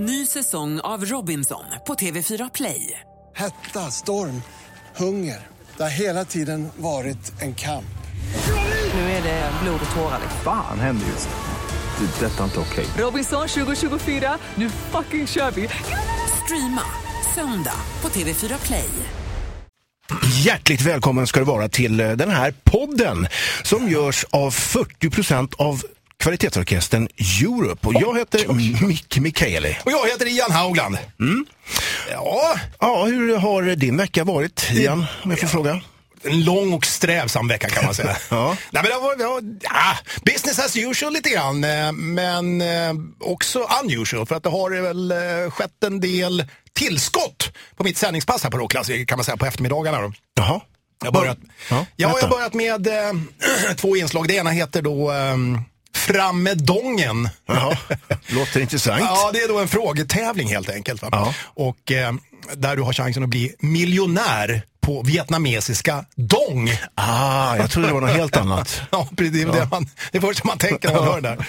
Ny säsong av Robinson på TV4 Play. Hetta, storm, hunger. Det har hela tiden varit en kamp. Nu är det blod och tårar. Fan händer just nu. Det. är Detta är inte okej. Robinson 2024, nu fucking kör vi! Streama söndag på TV4 Play. Hjärtligt välkommen ska du vara till eh, den här podden som görs av 40% av kvalitetsorkestern Europe. Och jag heter Mick Mikaeli. Och jag heter Ian Haugland. Ja, Ja, hur har din vecka varit, Ian? Om jag får fråga. en lång och strävsam vecka kan man säga. Ja. Nej, men det var, det var, ja, business as usual lite grann, eh, men eh, också unusual för att det har väl eh, skett en del tillskott på mitt sändningspass här på Rockklassiker kan man säga på eftermiddagarna. Då. Jaha. Jag har börjat, Ja, jag har börjat med eh, två inslag. Det ena heter då eh, Fram med dongen. Jaha. Låter intressant. Ja, det är då en frågetävling helt enkelt. Va? Ja. Och eh, där du har chansen att bli miljonär på vietnamesiska dong. Ah, jag trodde det var något helt annat. Ja, det är det, man, det första man tänker när man hör det där.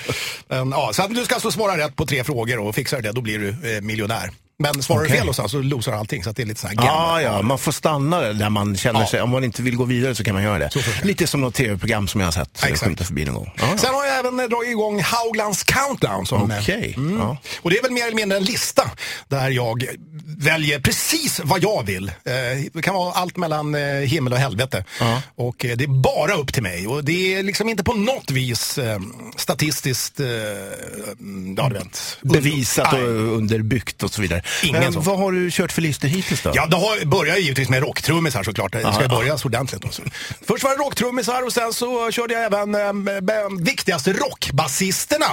Men, ja, så att du ska alltså svara rätt på tre frågor och fixar du det, då blir du eh, miljonär. Men svarar Okej. du fel någonstans så losar allting, så det är lite så här Ja, gammal. ja, man får stanna där man känner Ja. sig, om man inte vill gå vidare så kan man göra det. Lite som något tv-program som jag har sett, Exakt. skymtar förbi någon gång. Ja. Sen har jag även dragit igång Hauglands countdown. Som, eh, Okej, ja. Och det är väl mer eller mindre en lista där jag väljer precis vad jag vill. Eh, det kan vara allt mellan eh, himmel och helvete. Och det är bara upp till mig. Och det är liksom inte på något vis statistiskt, ja vet. Bevisat och underbyggt och så vidare. Ingen Men sån. vad har du kört för listor hittills då? Ja, det har, börjar jag givetvis med rocktrummisar såklart. Det ska Ja, börja så ordentligt. Också. Först var det rocktrummisar och sen så körde jag även eh, med viktigaste rockbasisterna.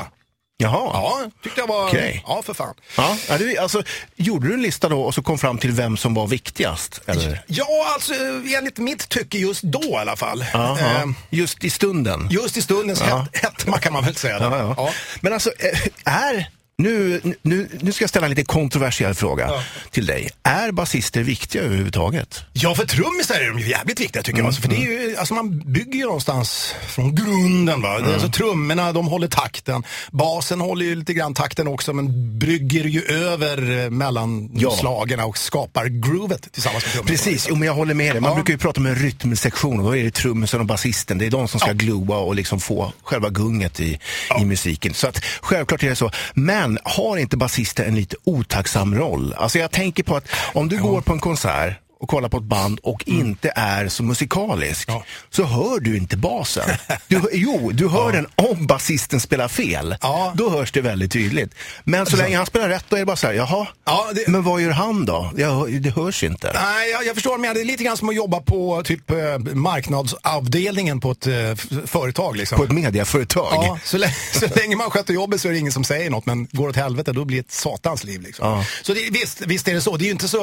Jaha. Ja, tyckte jag var... Okej. Ja, för fan. Ja, ja, du, alltså, gjorde du en lista då och så kom fram till vem som var viktigast? Eller? Ja, alltså enligt mitt tycke just då i alla fall. Eh, Just i stunden? just i stundens Ja. het, hetma kan man väl säga. Ja, ja. Ja. Men alltså, eh, är... Nu, nu, nu ska jag ställa en lite kontroversiell fråga Ja. till dig. Är basister viktiga överhuvudtaget? Ja, för trummisar är de ju jävligt viktiga tycker jag. Alltså, för det är ju, alltså, man bygger ju någonstans från grunden. Va? Mm. Alltså, trummorna, de håller takten. Basen håller ju lite grann takten också, men brygger ju över eh, mellan Ja. slagen och skapar groovet tillsammans med trummorna. Precis, jo, men jag håller med dig. Man Ja. brukar ju prata om en rytmsektion då är det trummisen och basisten. Det är de som ska Ja. gloa och liksom få själva gunget i, i musiken. Så att självklart är det så. Men har inte basister en lite otacksam roll? Alltså jag tänker på att om du går på en konsert och kollar på ett band och inte är så musikalisk Mm. Ja. så hör du inte basen. Du, jo, du hör den om basisten spelar fel. Ja. Då hörs det väldigt tydligt. Men så länge han spelar rätt då är det bara så här, jaha, Ja, det- men vad gör han då? Jag, det hörs inte. Nej, jag, jag förstår, men det är lite grann som att jobba på typ eh, marknadsavdelningen på ett eh, företag. Liksom. På ett mediaföretag. Ja, så, länge, så länge man sköter jobbet så är det ingen som säger något, men går åt helvete då blir det ett satans liv. Liksom. Ja. Så det, visst, visst är det så. Det är ju inte så,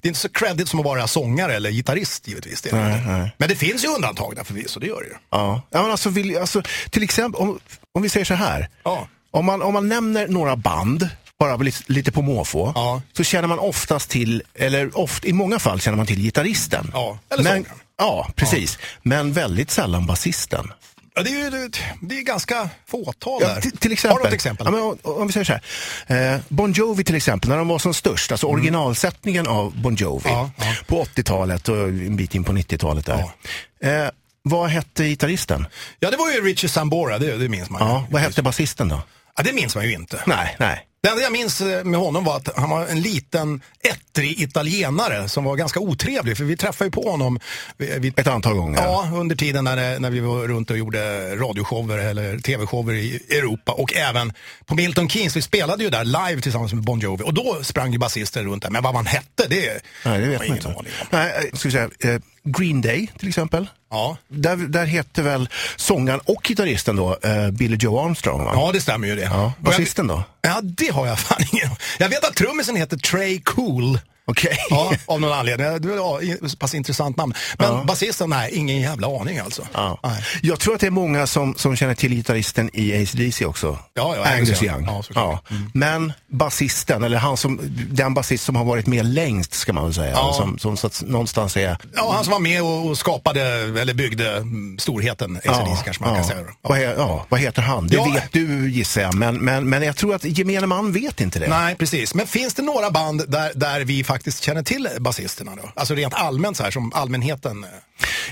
det är inte så credit som att vara sångare eller gitarrist givetvis. Det Nej, nej. Men det finns ju undantag där förvisso, det gör det ju. Ja. Ja, men alltså, vill, alltså, till exempel, om, om vi säger så här. Ja. Om, man, om man nämner några band, bara lite, på måfå, Ja. så känner man oftast till, eller oft, i många fall känner man till gitarristen. Ja, eller men, sångaren. Ja, precis. Men väldigt sällan basisten. Ja, det, är ju, det, är ganska fåtal Ja, där. till, till exempel. Har du något exempel? Ja, men, om, om vi säger så här. Eh, bon Jovi till exempel, när de var som störst, alltså originalsättningen av Bon Jovi Mm. Ja, ja. på 80-talet och en bit in på 90-talet där. Eh, vad hette gitarristen? Ja, det var ju Richie Sambora, det, det minns man. Ja, vad hette basisten då? Ja, det minns man ju inte. Nej, nej. Det enda jag minns eh, med honom var att han var en liten ettrig italienare som var ganska otrevlig. För vi träffade ju på honom vid, Ett antal gånger. ja, under tiden när, när vi var runt och gjorde radioshower eller tv-shower i Europa. Och även på Milton Keynes, vi spelade ju där live tillsammans med Bon Jovi. Och då sprang ju basisten runt där. Men vad man hette, det Nej, det vet man inte. Nej, eh, ska vi säga, eh, Green Day till exempel. Ja. Där, där heter väl sångaren och gitarristen då eh, Billy Joe Armstrong va? ja, det stämmer ju det. Ja, Basisten då? Ja, det har jag fan ingen Jag vet att trummisen heter Trey Cool. Okej. Ja, av någon anledning. Det var ja, pass intressant namn. Men Ja. basisten, nej, ingen jävla aning alltså. Ja. Nej. Jag tror att det är många som, som känner till gitarristen i AC/DC också. Ja, ja, Angus Young. Ja, ja. Men basisten, eller han som, den basist som har varit med längst ska man väl säga. Ja. Som, som så någonstans är... Ja, han som var med och och skapade, eller byggde mm, storheten AC/DC kanske man kan säga. Vad, ja, vad heter han? Det Ja. vet du gissar jag, men, men, men jag tror att gemene man vet inte det. Nej, precis. Men finns det några band där, där vi faktiskt känner till basisterna då? Alltså rent allmänt så här som allmänheten. eh,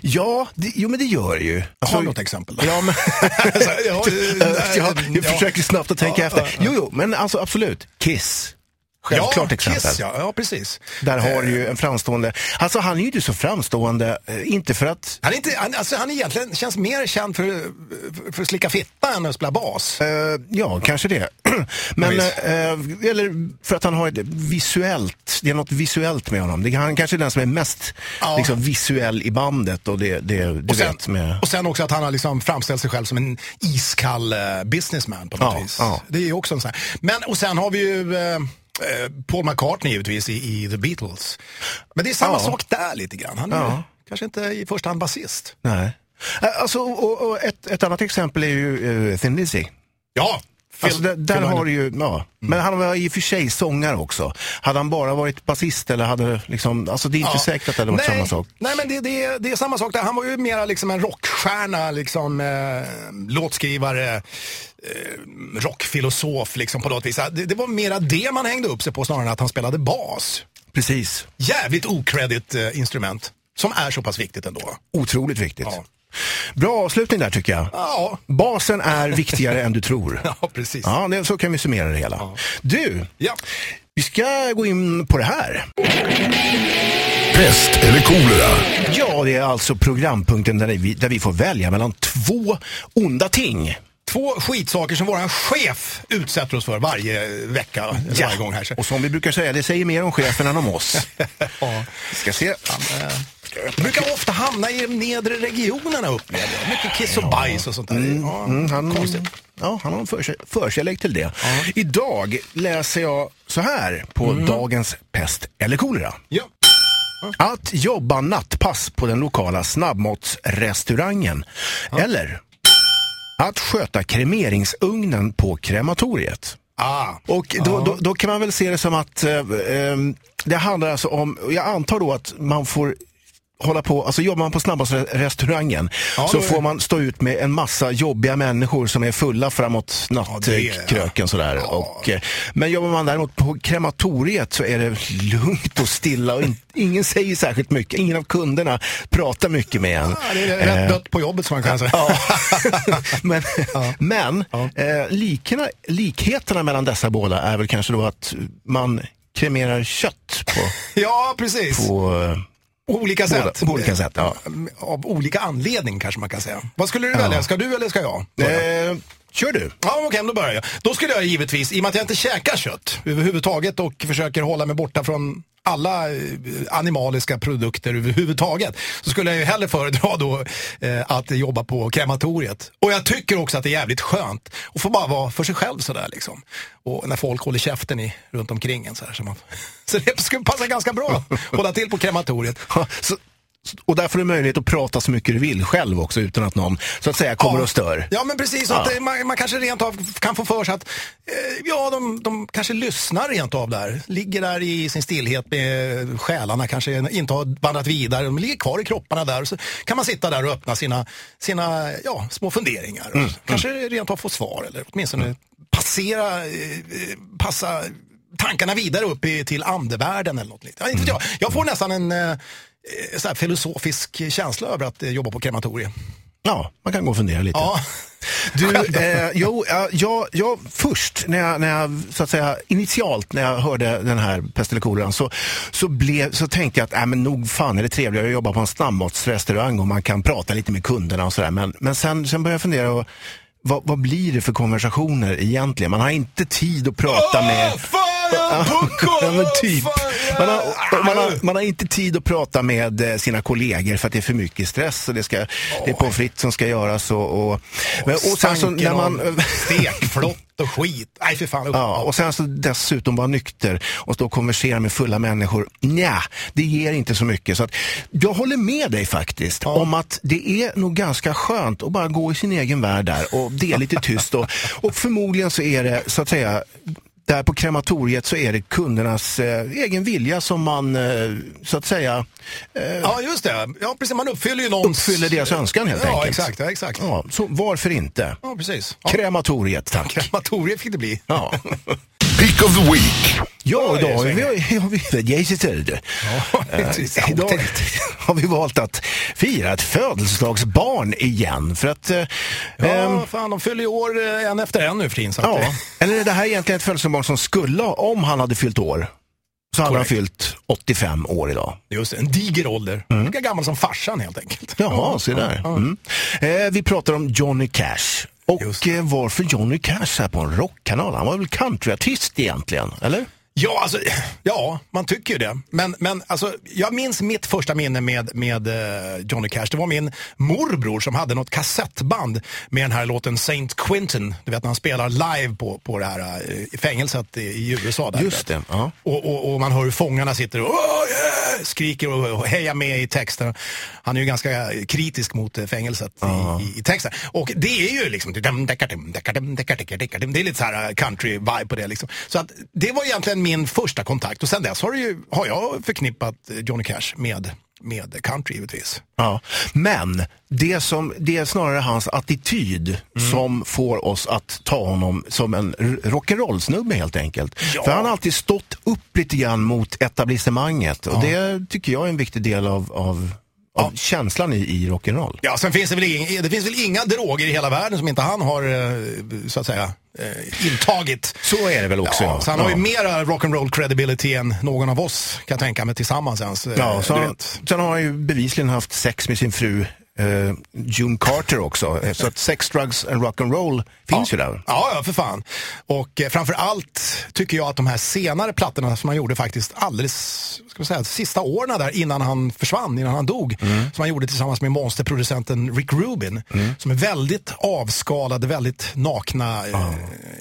Ja, det, jo men det gör det ju. Har du något exempel? Ja, men... Så, ja, ja, jag ja. försöker snabbt att tänka Ja, efter. Jo, jo, men alltså absolut. Kiss. Självklart ja, exempel. Kiss, ja. ja, precis. Där har du ju en framstående, alltså han är ju inte så framstående, eh, inte för att, Han, är inte, han, alltså, han egentligen känns mer känd för, för att slicka fitta än att spela bas. eh, ja kanske det. Men, eh, eller för att han har ett visuellt, det är något visuellt med honom. Det, han kanske är den som är mest Ja. liksom, visuell i bandet och det, det du Och sen, vet med... och sen också att han har liksom framställt sig själv som en iskall eh, businessman på något Ja, vis. Det är ju också en sån här. Men och sen har vi ju eh, eh, Paul McCartney givetvis i, i The Beatles. Men det är samma Ja. sak där lite grann. Han är Ja. kanske inte i första hand basist. Nej. Eh, Alltså, och, och ett, ett annat exempel är ju uh, Thin Lizzy. Ja, Alltså, där där Phil har du ju, ja. Men han var i och för sig sångare också. Hade han bara varit basist eller hade liksom, alltså det är inte Ja. säkert att det hade varit Nej, samma sak. Nej, men det, det, är- det är samma sak där. Han var ju mera liksom en rockstjärna, liksom, eh, låtskrivare, eh, rockfilosof liksom, på något vis. Det, det var mera det man hängde upp sig på snarare än att han spelade bas. Precis. Jävligt okredit eh, instrument. Som är så pass viktigt ändå. Otroligt viktigt. Ja. Bra avslutning där tycker jag. Ja, Basen är viktigare än du tror. ja precis. Ja, det, så kan vi summera det hela. Du, Ja. vi ska gå in på det här. Pest eller kolera? Ja, det är alltså programpunkten där vi, där vi får välja mellan två onda ting. Två skitsaker som våran chef utsätter oss för varje vecka, eller varje gång här. Och som vi brukar säga, det säger mer om chefen än om oss. Ja. Vi ska se. Brukar ofta hamna i de nedre regionerna upplever jag. Mycket kiss och bajs och sånt där. Ja, Mm, han, Konstigt. Ja, han har en förkär- förkärlek till det. Idag läser jag så här på Mm. dagens pest eller kolera. Ja. Att jobba nattpass på den lokala snabbmatsrestaurangen. Eller att sköta kremeringsugnen på krematoriet. Ah. Och då, då, då kan man väl se det som att eh, eh, det handlar alltså om, jag antar då att man får hålla på, alltså jobbar man på snabbmatsrestaurangen Ja, så är- får man stå ut med en massa jobbiga människor som är fulla framåt det är- nattkröken sådär. Och, eh, men jobbar man däremot på krematoriet så är det lugnt och stilla och in, ingen säger särskilt mycket. Ingen av kunderna pratar mycket med en. Ja, det är rätt Eh, dött på jobbet som man kan säga. Ja. men men eh, likerna, likheterna mellan dessa båda är väl kanske då att man kremerar kött på, Ja, precis. på eh, olika båda, sätt. på olika sätt. Ja. Av olika anledning kanske man kan säga. Vad skulle du välja? Ska du eller ska jag? Eh, kör du. Ja, okej, då börjar jag. Då skulle jag givetvis, i och med att jag inte käkar kött överhuvudtaget och försöker hålla mig borta från alla eh, animaliska produkter överhuvudtaget så skulle jag ju hellre föredra då eh, att jobba på krematoriet. Och jag tycker också att det är jävligt skönt att få bara vara för sig själv sådär liksom. Och när folk håller käften i, runt omkring en så här. Så, man, så det skulle passa ganska bra att hålla till på krematoriet. Så, och där får du möjlighet att prata så mycket du vill själv också utan att någon så att säga kommer och stör. Ja, men precis. Ja. Att man, man kanske rent av kan få för sig att eh, ja, de, de kanske lyssnar rent av där. Ligger där i sin stillhet med själarna, kanske inte har vandrat vidare. De ligger kvar i kropparna där. Så kan man sitta där och öppna sina, sina ja, små funderingar. Mm, Och kanske rent av få svar eller åtminstone passera, eh, passa tankarna vidare upp i, till andevärlden eller något. Ja, inte vet jag. jag får nästan en eh, så här filosofisk känsla över att eh, jobba på krematorium. Ja, man kan gå och fundera lite. Ja. Du, eh, jo, ja, jag, jag, först när jag, när jag, så att säga, initialt när jag hörde den här pest eller koleran så, så, blev, så tänkte jag att äh, men nog fan är det trevligare att jobba på en snabbmatsrestaurang och man kan prata lite med kunderna och sådär. Men, men sen, sen började jag fundera, och, vad, vad blir det för konversationer egentligen? Man har inte tid att prata med... Ja, men typ. Man har, man, har, man har inte tid att prata med eh, sina kollegor för att det är för mycket stress och det, ska, det är pommes frites som ska göras. Och, och, men, och sen så när man... Stekflott och skit. Nej, för fan. Ja, och sen så dessutom vara nykter och stå och konversera med fulla människor. Nja, det ger inte så mycket. Så att jag håller med dig faktiskt ja. om att det är nog ganska skönt att bara gå i sin egen värld där och det är lite tyst. Och, och förmodligen så är det så att säga där på krematoriet så är det kundernas eh, egen vilja som man eh, så att säga eh, Ja just det, ja, precis. man uppfyller ju någons... Uppfyller deras önskan helt ja, enkelt. Exakt, ja, exakt. Ja, så varför inte? Ja, precis. Ja. Krematoriet, tack. Krematoriet fick det bli. Ja. Pick of the Week. Ja, idag har vi, har vi, ja, idag har vi valt att fira ett födelsedagsbarn igen. För att, ja, ähm, fan, de fyller ju år en efter en nu för tiden. Ja, eller är det här egentligen ett födelsedagsbarn som skulle, om han hade fyllt år, så hade han fyllt 85 år idag. Just en diger ålder. Mm. Lika gammal som farsan helt enkelt. Jaha, se där. Mm. Eh, vi pratar om Johnny Cash. Och eh, varför Johnny Cash här på en rockkanal? Han var väl countryartist egentligen, eller? Ja, alltså, ja, man tycker ju det. Men, men alltså, jag minns mitt första minne med, med uh, Johnny Cash. Det var min morbror som hade något kassettband med den här låten Saint Quentin. Du vet när han spelar live på, på det här uh, fängelset i, USA. Där, Just det. Ja. Och, och, och, man hör hur fångarna sitter och yeah! skriker och, och hejar med i texten. Han är ju ganska kritisk mot uh, fängelset ja. i, i, texten. Och det är ju liksom, det är lite så här country-vibe på det liksom. Så att det var egentligen min första kontakt och sen dess har, ju, har jag förknippat Johnny Cash med med country givetvis. Ja, men det, som, det är snarare hans attityd mm. som får oss att ta honom som en rock'n'roll-snubbe helt enkelt. Ja. För han har alltid stått upp lite grann mot etablissemanget och ja. det tycker jag är en viktig del av, av av ja. känslan i, i rock'n'roll. Ja, sen finns det, väl inga, det finns väl inga droger i hela världen som inte han har, eh, så att säga, eh, intagit. Så är det väl också. Ja, så han har ju mera rock'n'roll credibility än någon av oss kan tänka mig tillsammans ens. Ja, eh, så, sen har han ju bevisligen haft sex med sin fru Uh, June Carter också. Så att sex, drugs and rock'n'roll finns ja. ju där. Ja, ja, för fan. Och eh, framför allt tycker jag att de här senare plattorna som han gjorde faktiskt alldeles, ska man säga, sista åren där innan han försvann, innan han dog, mm. som han gjorde tillsammans med monsterproducenten Rick Rubin, mm. som är väldigt avskalade, väldigt nakna, eh,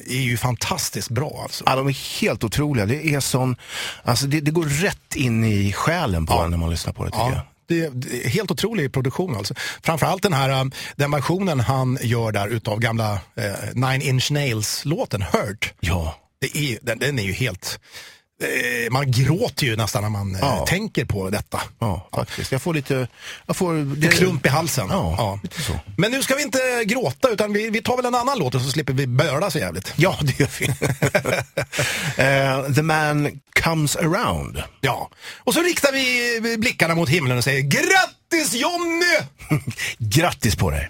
är ju fantastiskt bra. Alltså. Ja, de är helt otroliga. Det är sån, alltså det, det går rätt in i själen på ja. en när man lyssnar på det tycker jag. Det, det är helt otrolig produktion alltså. Framförallt den här um, den versionen han gör där utav gamla eh, Nine Inch Nails-låten Hurt. Ja. Det är, den, den är ju helt man gråter ju nästan när man eh, ja. tänker på detta. Ja, faktiskt. Jag får lite... Jag får... Det... klump i halsen. Ja, ja. Lite så. Men nu ska vi inte gråta, utan vi, vi tar väl en annan låt och så slipper vi böla så jävligt. Ja, det gör vi. uh, the man comes around. Ja, och så riktar vi blickarna mot himlen och säger grattis Jonny! grattis på dig!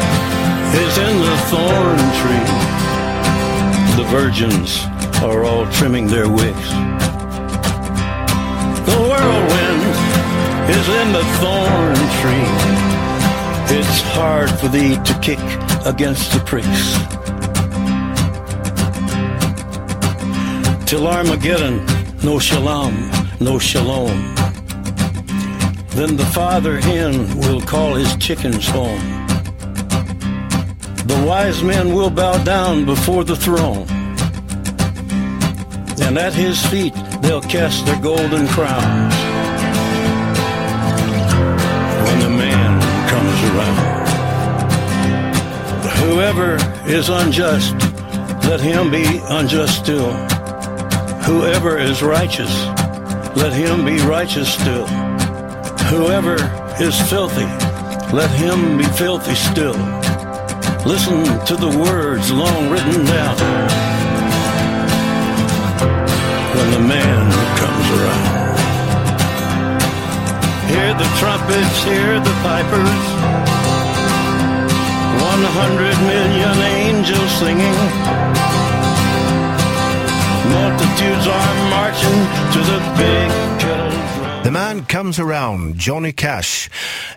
is in the thorn tree the virgins are all trimming their wicks. The whirlwind is in the thorn tree, It's hard for thee to kick against the pricks. Till Armageddon, no shalom, no shalom. Then the father hen will call his chickens home. The wise men will bow down before the throne. And at his feet they'll cast their golden crowns. When the man comes around. Whoever is unjust, let him be unjust still. Whoever is righteous, let him be righteous still. Whoever is filthy, let him be filthy still. Listen to the words long written down when the man comes around. Hear the trumpets, hear the pipers. One hundred million angels singing. Multitudes are marching to the big drum. The man comes around, Johnny Cash.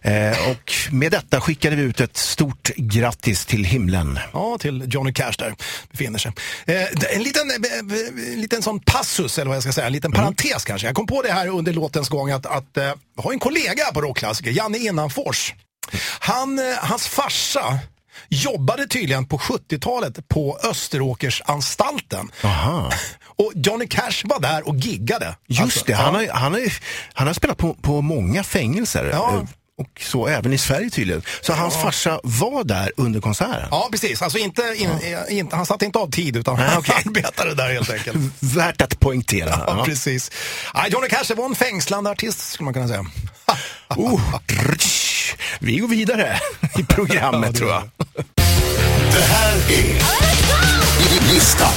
Eh, och med detta skickade vi ut ett stort grattis till himlen. Ja, till Johnny Cash där befinner sig. Eh, en liten, eh, en liten sån passus, eller vad jag ska säga, en liten parentes kanske. Jag kom på det här under låtens gång att, att eh, jag har en kollega på rockklassiker, Janne Innanfors. Han, eh, hans farsa jobbade tydligen på 70-talet på Österåkersanstalten. Aha. Och Johnny Cash var där och giggade. Just Alltså, det, han, ja. har, han, har, han har spelat på, på många fängelser. Ja. eh, Och så även i Sverige tydligen. Så hans farsa var där under konserten. Ja, precis. Alltså inte, in, eh, inte, han satte inte av tid utan Nej, han okej. arbetade där helt enkelt. Värt att poängtera. Ja, Ja. precis. Ja, Johnny Cash var en fängslande artist skulle man kunna säga. Oh. Vi går vidare i programmet Ja, tror jag. Det här är listan.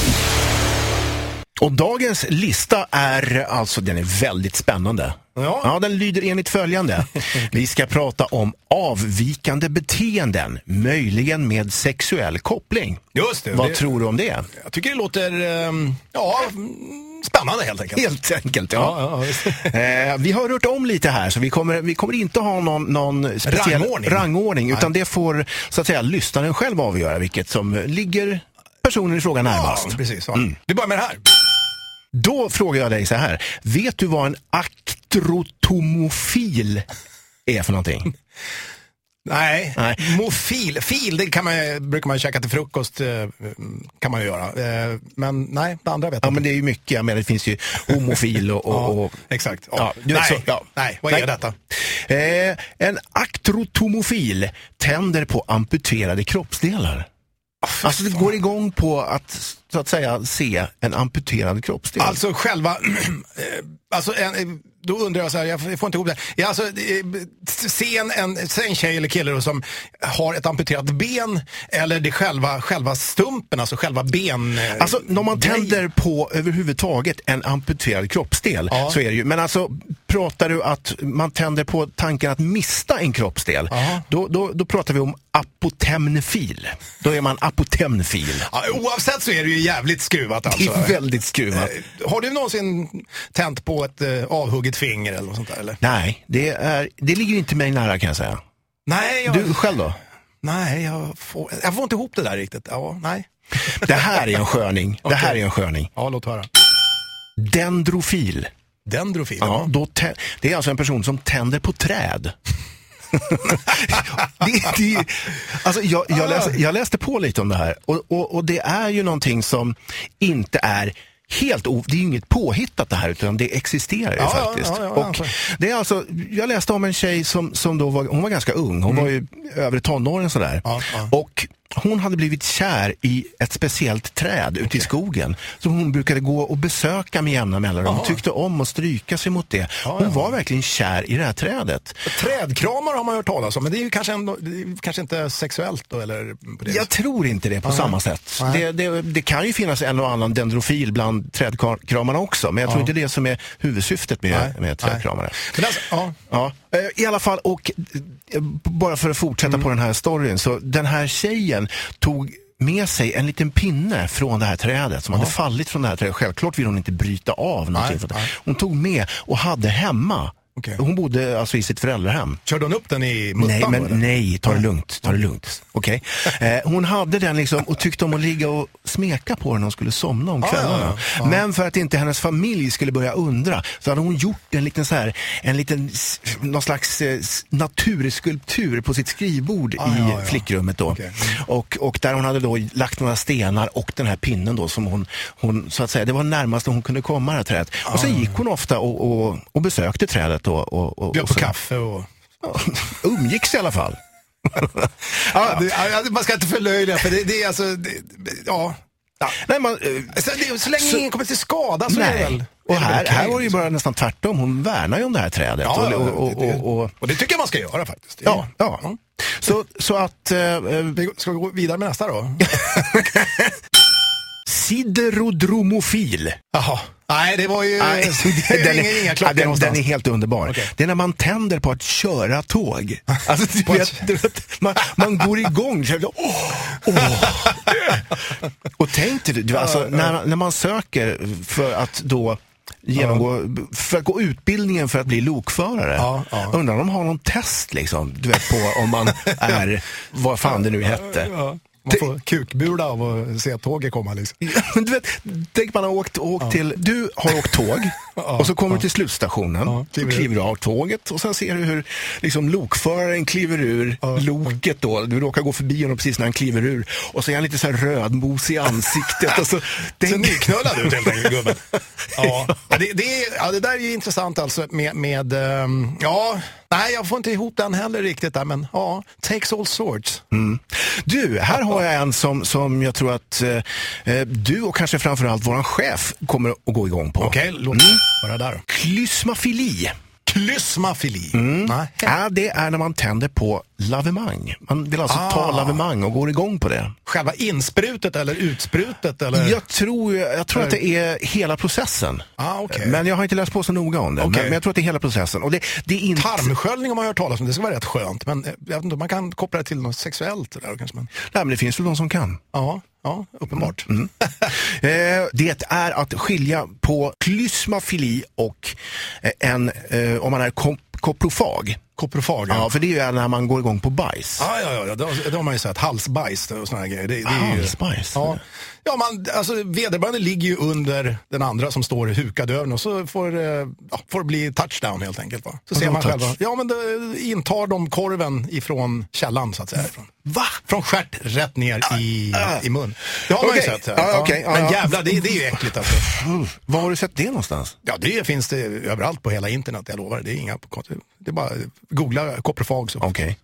Och dagens lista är alltså, den är väldigt spännande. Ja. den lyder enligt följande. Vi ska prata om avvikande beteenden, möjligen med sexuell koppling. Just det. Vad det, tror du om det? Jag tycker det låter ehm, ja, spännande helt enkelt. Helt enkelt, ja. Ja, ja. Eh, vi har rört om lite här, så vi kommer, vi kommer inte ha någon, någon speciell Rangordning. rangordning utan det får så att säga lyssnaren själv avgöra vilket som ligger personen i fråga närmast. Ja, precis. Mm. Vi börjar med det här. Då frågar jag dig så här. Vet du vad en aktrotomofil är för någonting? Nej. Nej. Mofil. Fil, det kan man, brukar man ju käka till frukost. eh, kan man ju göra. Eh, Men nej, det andra vet Ja, jag men inte. det är ju mycket. Jag menar, det finns ju homofil och... Ja, och, och exakt. Ja. Ja, nej, så, ja. nej, vad Nej. är detta? Eh, en aktrotomofil tänder på amputerade kroppsdelar. Alltså det går igång på att så att säga se en amputerad kroppsdel. Alltså själva, eh, alltså en, då undrar jag så här, jag får inte ihop det. Ja, alltså, eh, se en, en, en tjej eller kille då, som har ett amputerat ben eller det själva, själva stumpen, alltså själva ben... eh, Alltså när man tänder på överhuvudtaget en amputerad kroppsdel Ja. så är det ju, men alltså pratar du att man tänder på tanken att mista en kroppsdel, då, då, då pratar vi om apotemnefil. Då är man apotemnefil. Ja, oavsett så är det ju jävligt skruvat Det alltså. är väldigt skruvat. Eh, Har du någonsin tänt på ett eh, avhugget finger eller något sånt där eller? Nej, det, är, det ligger inte mig nära kan jag säga. Nej, jag, Du själv då? nej jag, får, jag får inte ihop det där riktigt. Ja, nej. Det här är en sköning. Det här är en sköning. Ja, låt höra. Dendrofil. Dendrofil. Ja, då det är alltså en person som tänder på träd. det, det, alltså jag, jag, läste, jag läste på lite om det här och, och, och det är ju någonting som inte är helt o, det är ju inget påhittat det här utan det existerar ju Ja, faktiskt. ja, ja, och det är alltså, jag läste om en tjej som, som då var, hon var ganska ung, hon var ju övre tonåren sådär. Mm. Ja, ja. Och hon hade blivit kär i ett speciellt träd ute i skogen som hon brukade gå och besöka med jämna mellanrum. Hon Jaha. tyckte om att stryka sig mot det. Ja, Hon ja. var verkligen kär i det här trädet. Trädkramar har man hört talas om, men det är ju kanske, ändå, är kanske inte sexuellt då, eller Jag tror inte det på samma sätt. Det, det, det kan ju finnas en och annan dendrofil bland trädkramarna också, men jag tror inte det som är huvudsyftet med, Nej, med trädkramare. Men alltså, ja. Ja, eh, i alla fall och eh, bara för att fortsätta Mm. på den här storyn så den här tjejen tog med sig en liten pinne från det här trädet som hade fallit från det här trädet. Självklart vill hon inte bryta av någonting. Nej, nej. Hon tog med och hade hemma okej. Hon bodde alltså i sitt föräldrahem. Körde hon upp den i muttan Nej, men eller? nej, ta det lugnt. Ta det lugnt. Okej. Eh, hon hade den liksom och tyckte om att ligga och smeka på den när hon skulle somna om Ja, kvällarna. ja, ja. Men för att inte hennes familj skulle börja undra så hade hon gjort en liten så här, en liten, någon slags eh, naturskulptur på sitt skrivbord Ja, i flickrummet då. Okej. Mm. Och, och där hon hade då lagt några stenar och den här pinnen då som hon, hon så att säga, det var närmast hon kunde komma det här trädet. Och sen gick hon ofta och, och, och besökte trädet då. Och, och, Bjöd och på så- kaffe och... Ja, umgicks i alla fall. Ja, det, man ska inte förlöjliga för det, det är alltså, det, ja. ja. Nej, man, eh, Så, det, så länge Så- ingen kommer till skada så är det nej. väl... Och är det väl här, okej, här var det ju liksom. bara nästan tvärtom. Hon värnar ju om det här trädet. Ja, och, och, och, det- och, och, och det tycker jag man ska göra faktiskt. Ja, ja. Så, så att eh, eh, Vi ska vi gå vidare med nästa då? siderodromofil. Jaha. Nej, det var ju... Nej, det är den, är, inga ja, klockor den, någonstans. den är helt underbar. Okej. Det är när man tänder på att köra tåg. Alltså, du vet, du vet, man, man går igång. Så, åh, åh. Och tänk dig, du, alltså, när, när man söker för att då genomgå, för att gå utbildningen för att bli lokförare. Ja, ja. Undrar om de har någon test liksom, du vet, på om man är, vad fan det nu hette. Ja. Man får kukbula av att se tåget komma liksom. Men du vet, tänk man har åkt, åkt till, du har åkt tåg och så kommer du till slutstationen, Ja, kliver kliver av tåget och sen ser du hur liksom, lokföraren kliver ur loket då, du råkar gå förbi honom precis när han kliver ur och så är han lite så här rödmos i ansiktet. och så, Ser nyknullad ut helt enkelt, gubben. Ja, det, det, ja, det där är ju intressant alltså med, med ehm, ja, nej jag får inte ihop den heller riktigt där, men ja, takes all sorts. Du, här har jag en som, som jag tror att eh, eh, du och kanske framförallt våran chef kommer att gå igång på. Okej, låt Mm. Höra där då. Klysmafili. Klysmafili. Mm. Nej. Ja, det är när man tänder på lavemang. Man vill alltså ta Ah. lavemang och går igång på det. Själva insprutet eller utsprutet eller? Jag tror, jag tror att det är hela processen. Ah, okej. Men jag har inte läst på så noga om det. Men, Okej. men jag tror att det är hela processen. Och det, det är inte... Tarmsköljning har man hört talas om, det ska vara rätt skönt. Men eh, jag vet inte, man kan koppla det till något sexuellt där kanske. Men, Nej, men det finns väl de som kan. ja, ja, uppenbart. Eh, det är att skilja på klysmafili och eh, en, eh, om man är koprofag. Koprofag. Ja, för det är ju när man går igång på bajs. Ja, ja, ja, det, har- det har man ju sett. Halsbajs och såna här grejer. Det, det är ju- Halsbajs? Ja, ja man, alltså, vederbörande ligger ju under den andra som står hukad över och så får, eh, ja, får det bli touchdown helt enkelt. Va? Så ser man touch? själva. Ja, men då intar de korven ifrån källan så att säga. Från, Va? från stjärt rätt ner i, i mun. Det har man Okej. ju sett. Ja, okej. Ja, men ja. jävlar, det, det är ju äckligt alltså. Var har du sett det någonstans? Ja, det finns det överallt på hela internet, jag lovar. Det är inga Det är bara googla koprofag så Okej. se.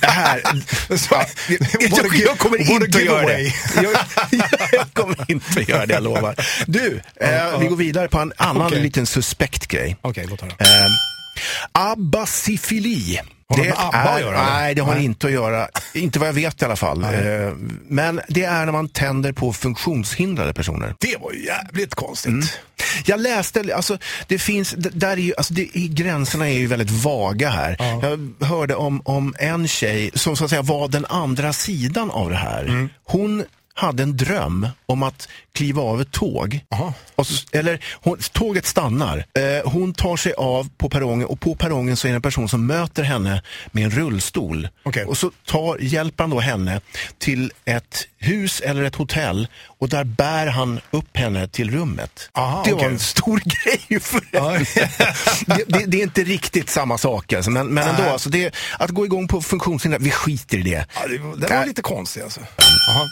Det här... Så- Ja, jag, jag kommer inte att göra det. Jag, jag kommer inte att göra det, jag lovar. Du, eh, vi går vidare på en annan Okej. liten suspekt grej. Okej, låt höra. Eh. Har det med ABBA att göra? Nej, det har Nej. inte att göra. Inte vad jag vet i alla fall. Eh, men det är när man tänder på funktionshindrade personer. Det var ju jävligt konstigt. Mm. Jag läste, alltså det finns, där är ju, alltså det, gränserna är ju väldigt vaga här. Jag hörde om, om en tjej som så att säga var den andra sidan av det här. Mm. Hon hade en dröm om att kliva av ett tåg. Så, eller hon, tåget stannar. Eh, hon tar sig av på perrongen och på perrongen så är det en person som möter henne med en rullstol. Okej. Och så tar, hjälper han då henne till ett hus eller ett hotell och där bär han upp henne till rummet. Aha, det var okej. en stor grej för henne. det, det, det är inte riktigt samma sak alltså, men, men ändå. Alltså, det, att gå igång på funktionshinder, vi skiter i det. Ja, det, var- det var lite konstigt alltså. Aha.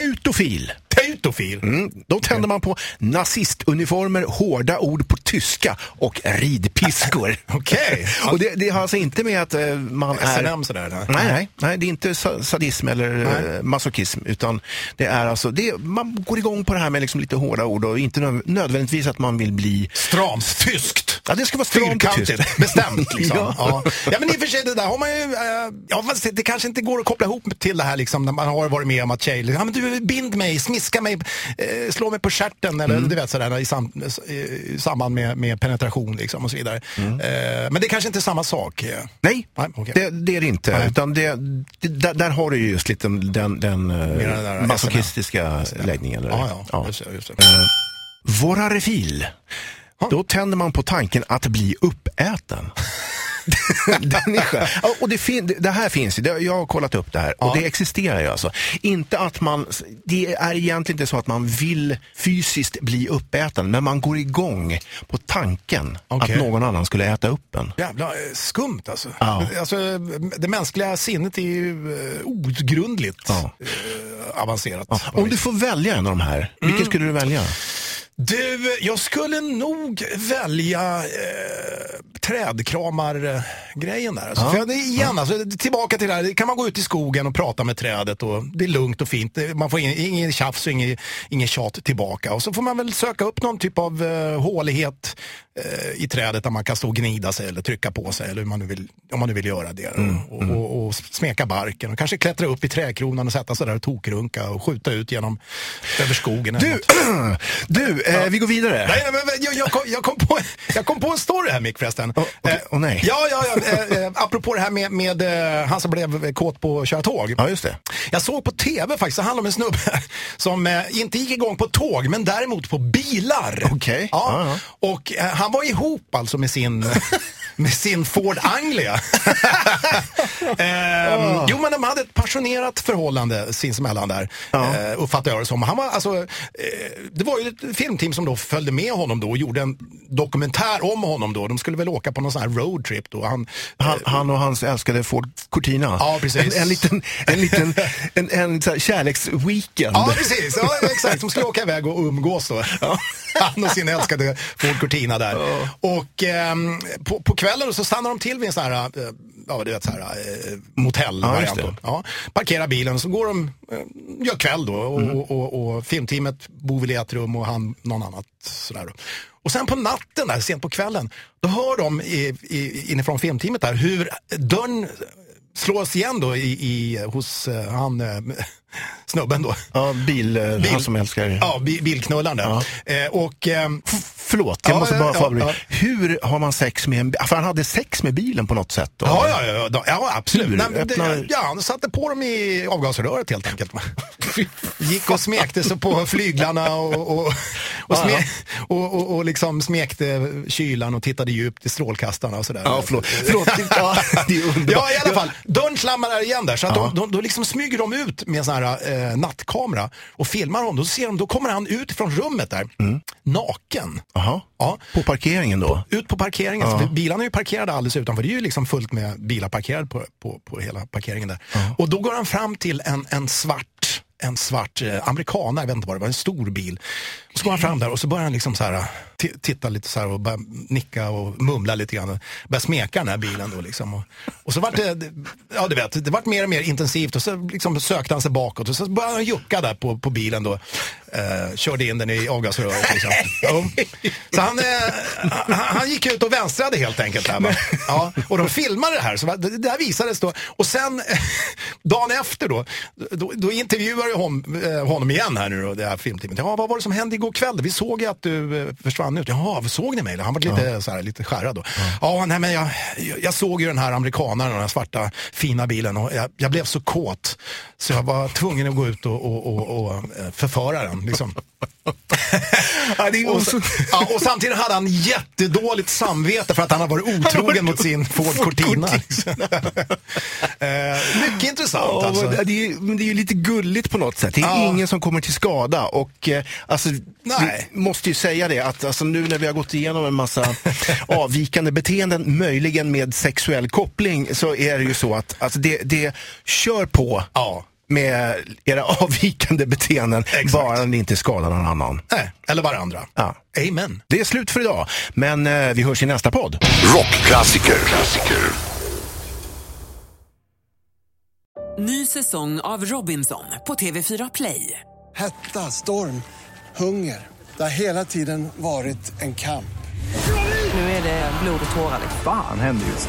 Teutofil. Teutofil. Mm. Då tänder man på nazistuniformer, hårda ord på tyska och ridpiskor. Okej. och det, det har alltså inte med att eh, man är... SNM sådär. Nej. Nej, nej, nej, det är inte sa- sadism eller Nej. eh, masochism, utan det är alltså, det, man går igång på det här med liksom lite hårda ord och inte nö- nödvändigtvis att man vill bli... Stramt tyskt. Ja, det ska vara stramt och tyst. Bestämt liksom. Ja. ja. Ja. men i och för sig det där har man ju, eh, ja fast det, kanske inte går att koppla ihop till det här liksom när man har varit med om att tjejer, ja men du bind mig, smiska mig, eh, slå mig på stjärten eller Mm. du vet sådär i, sam, i samband med, med penetration liksom och så vidare. Eh, men det kanske inte är samma sak. Nej, Nej, okej. det, det är det inte. Nej. Utan det, det, där, där har du ju just lite den, den den masochistiska läggningen. eller? Ja, ja, Just det, just det. Vorarefil. Då tänder man på tanken att bli uppäten. Den är skön. Ja, och det, fin- det här finns ju, det- jag har kollat upp det här och det existerar ju alltså. Inte att man, det är egentligen inte så att man vill fysiskt bli uppäten, men man går igång på tanken Okej. att någon annan skulle äta upp en. Jävla eh, skumt alltså. Ja. alltså. Det mänskliga sinnet är ju eh, outgrundligt Ja. eh, avancerat. Ja. Om du får välja en av de här, vilken skulle du välja? Du, jag skulle nog välja eh, trädkramar-grejen där. Alltså. Ja. För igen, alltså, tillbaka till det här, kan man gå ut i skogen och prata med trädet och det är lugnt och fint. Man får ingen, ingen tjafs och ingen, ingen tjat tillbaka. Och så får man väl söka upp någon typ av eh, hålighet eh, i trädet där man kan stå och gnida sig eller trycka på sig eller hur man nu vill, om man nu vill göra det. och, och, och smeka barken och kanske klättra upp i trädkronan och sätta sig där och tokrunka och skjuta ut genom över skogen. eller Du, något. du eh, vi går vidare. Nej, men jag, jag, kom, jag, kom på, jag kom på en story här Mick förresten. Åh, okej. Eh, Åh, nej. Ja, ja, ja. Eh, eh, apropå det här med, med eh, han som blev kåt på att köra tåg. Ja, just det. Jag såg på tv faktiskt, det handlar om en snubbe som inte gick igång på tåg men däremot på bilar. Okej. Ja. Ja, Och eh, han var ihop alltså med sin, med sin Ford Anglia. Ehm, Jo men de hade ett passionerat förhållande sinsemellan där, Ja. eh, uppfattar jag det som. Han var, alltså, eh, det var ju ett filmteam som då följde med honom då och gjorde en dokumentär om honom då. De skulle väl åka på någon sån här roadtrip då. Han, Han, han och hans älskade Ford Cortina. Ja, precis. En, en liten, en liten en, en, här kärleksweekend. Ja, precis. Ja, exakt. De skulle åka iväg och umgås då. Han och sin älskade Ford Cortina där. Och ehm, på, på kvällen så stannar de till vid en sån här, eh, ja du vet så här, eh, motellvariant. Ja, ja, parkerar bilen så går de, eh, gör kväll då och, och, och, och filmteamet bor väl i ett rum och han någon annat sådär. Och sen på natten där, sent på kvällen, då hör de i, i, inifrån filmteamet där hur dörren slås igen då i, i, hos eh, han eh, snubben då. Ja, bil, eh, Bil- han som älskar... Ja, bi- bilknullaren där. Eh, och, F- Förlåt, jag Ja, måste bara ja, avbryta. ja. Hur har man sex med en bil? För han hade sex med bilen på något sätt. Då. ja, ja, ja, ja, absolut. Hur? Nej, Öppnar- det, ja, han satte på dem i avgasröret helt enkelt. Gick och smekte sig på flyglarna och, och, och, sme, och, och, och liksom smekte kylan och tittade djupt i strålkastarna och sådär. Ja, förlåt. förlåt. Ja, det är underbart. Ja, i alla fall. Dörren slammar där igen där. Så att de, de, då liksom smyger de ut med en sån här eh, nattkamera och filmar honom. Då, ser de, då kommer han ut från rummet där, naken. Jaha. Ja. På parkeringen då? Ut på parkeringen. För bilarna är ju parkerade alldeles utanför. Det är ju liksom fullt med bilar parkerade på, på, på hela parkeringen där. Och då går han fram till en, en svart en svart eh, amerikanare, jag vet inte vad det var, en stor bil. Och så går han fram där och så börjar han liksom så här, ti- titta lite så här och börja nicka och mumla lite grann. Och börja smeka den här bilen då liksom. Och, och så vart det, det- ja du vet, det vart mer och mer intensivt och så liksom sökte han sig bakåt och så började han jucka där på, på bilen då. Eh, körde in den i avgasröret liksom. Så han, eh, han, han gick ut och vänstrade helt enkelt. Där, va? Ja, och de filmade det här, så va- det där visades då. Och sen dagen efter då, då, då intervjuar jag hon, eh, honom igen här nu då, det här filmteamet. Ja, vad var det som hände igår kväll? Vi såg ju att du eh, försvann ut. Jaha, såg ni mig? Han var lite, så här, lite skärrad då. Ja, nej men jag, jag, jag såg ju den här amerikanaren den här svarta fina bilen och jag, jag blev så kåt så jag var tvungen att gå ut och, och, och, och eh, förföra den. Liksom. Ja, Och, så, ja, och samtidigt hade han jättedåligt samvete för att han har varit otrogen mot sin Ford Cortina. eh, mycket intressant Ja, alltså. det, är, men det är ju lite gulligt på något sätt. Det är ingen som kommer till skada. Och eh, alltså, Nej. vi måste ju säga det att alltså, nu när vi har gått igenom en massa avvikande beteenden, möjligen med sexuell koppling, så är det ju så att alltså, det, det kör på Ja. Med era avvikande beteenden, Exakt. bara ni inte skadar någon annan. Nej, eller varandra. Ja. Amen. Det är slut för idag, men eh, vi hörs i nästa podd. Rockklassiker. Klassiker. Ny säsong av Robinson på TV4 Play. Hetta, storm, hunger. Det har hela tiden varit en kamp. Nu är det blod och tårar. liksom. Fan händer just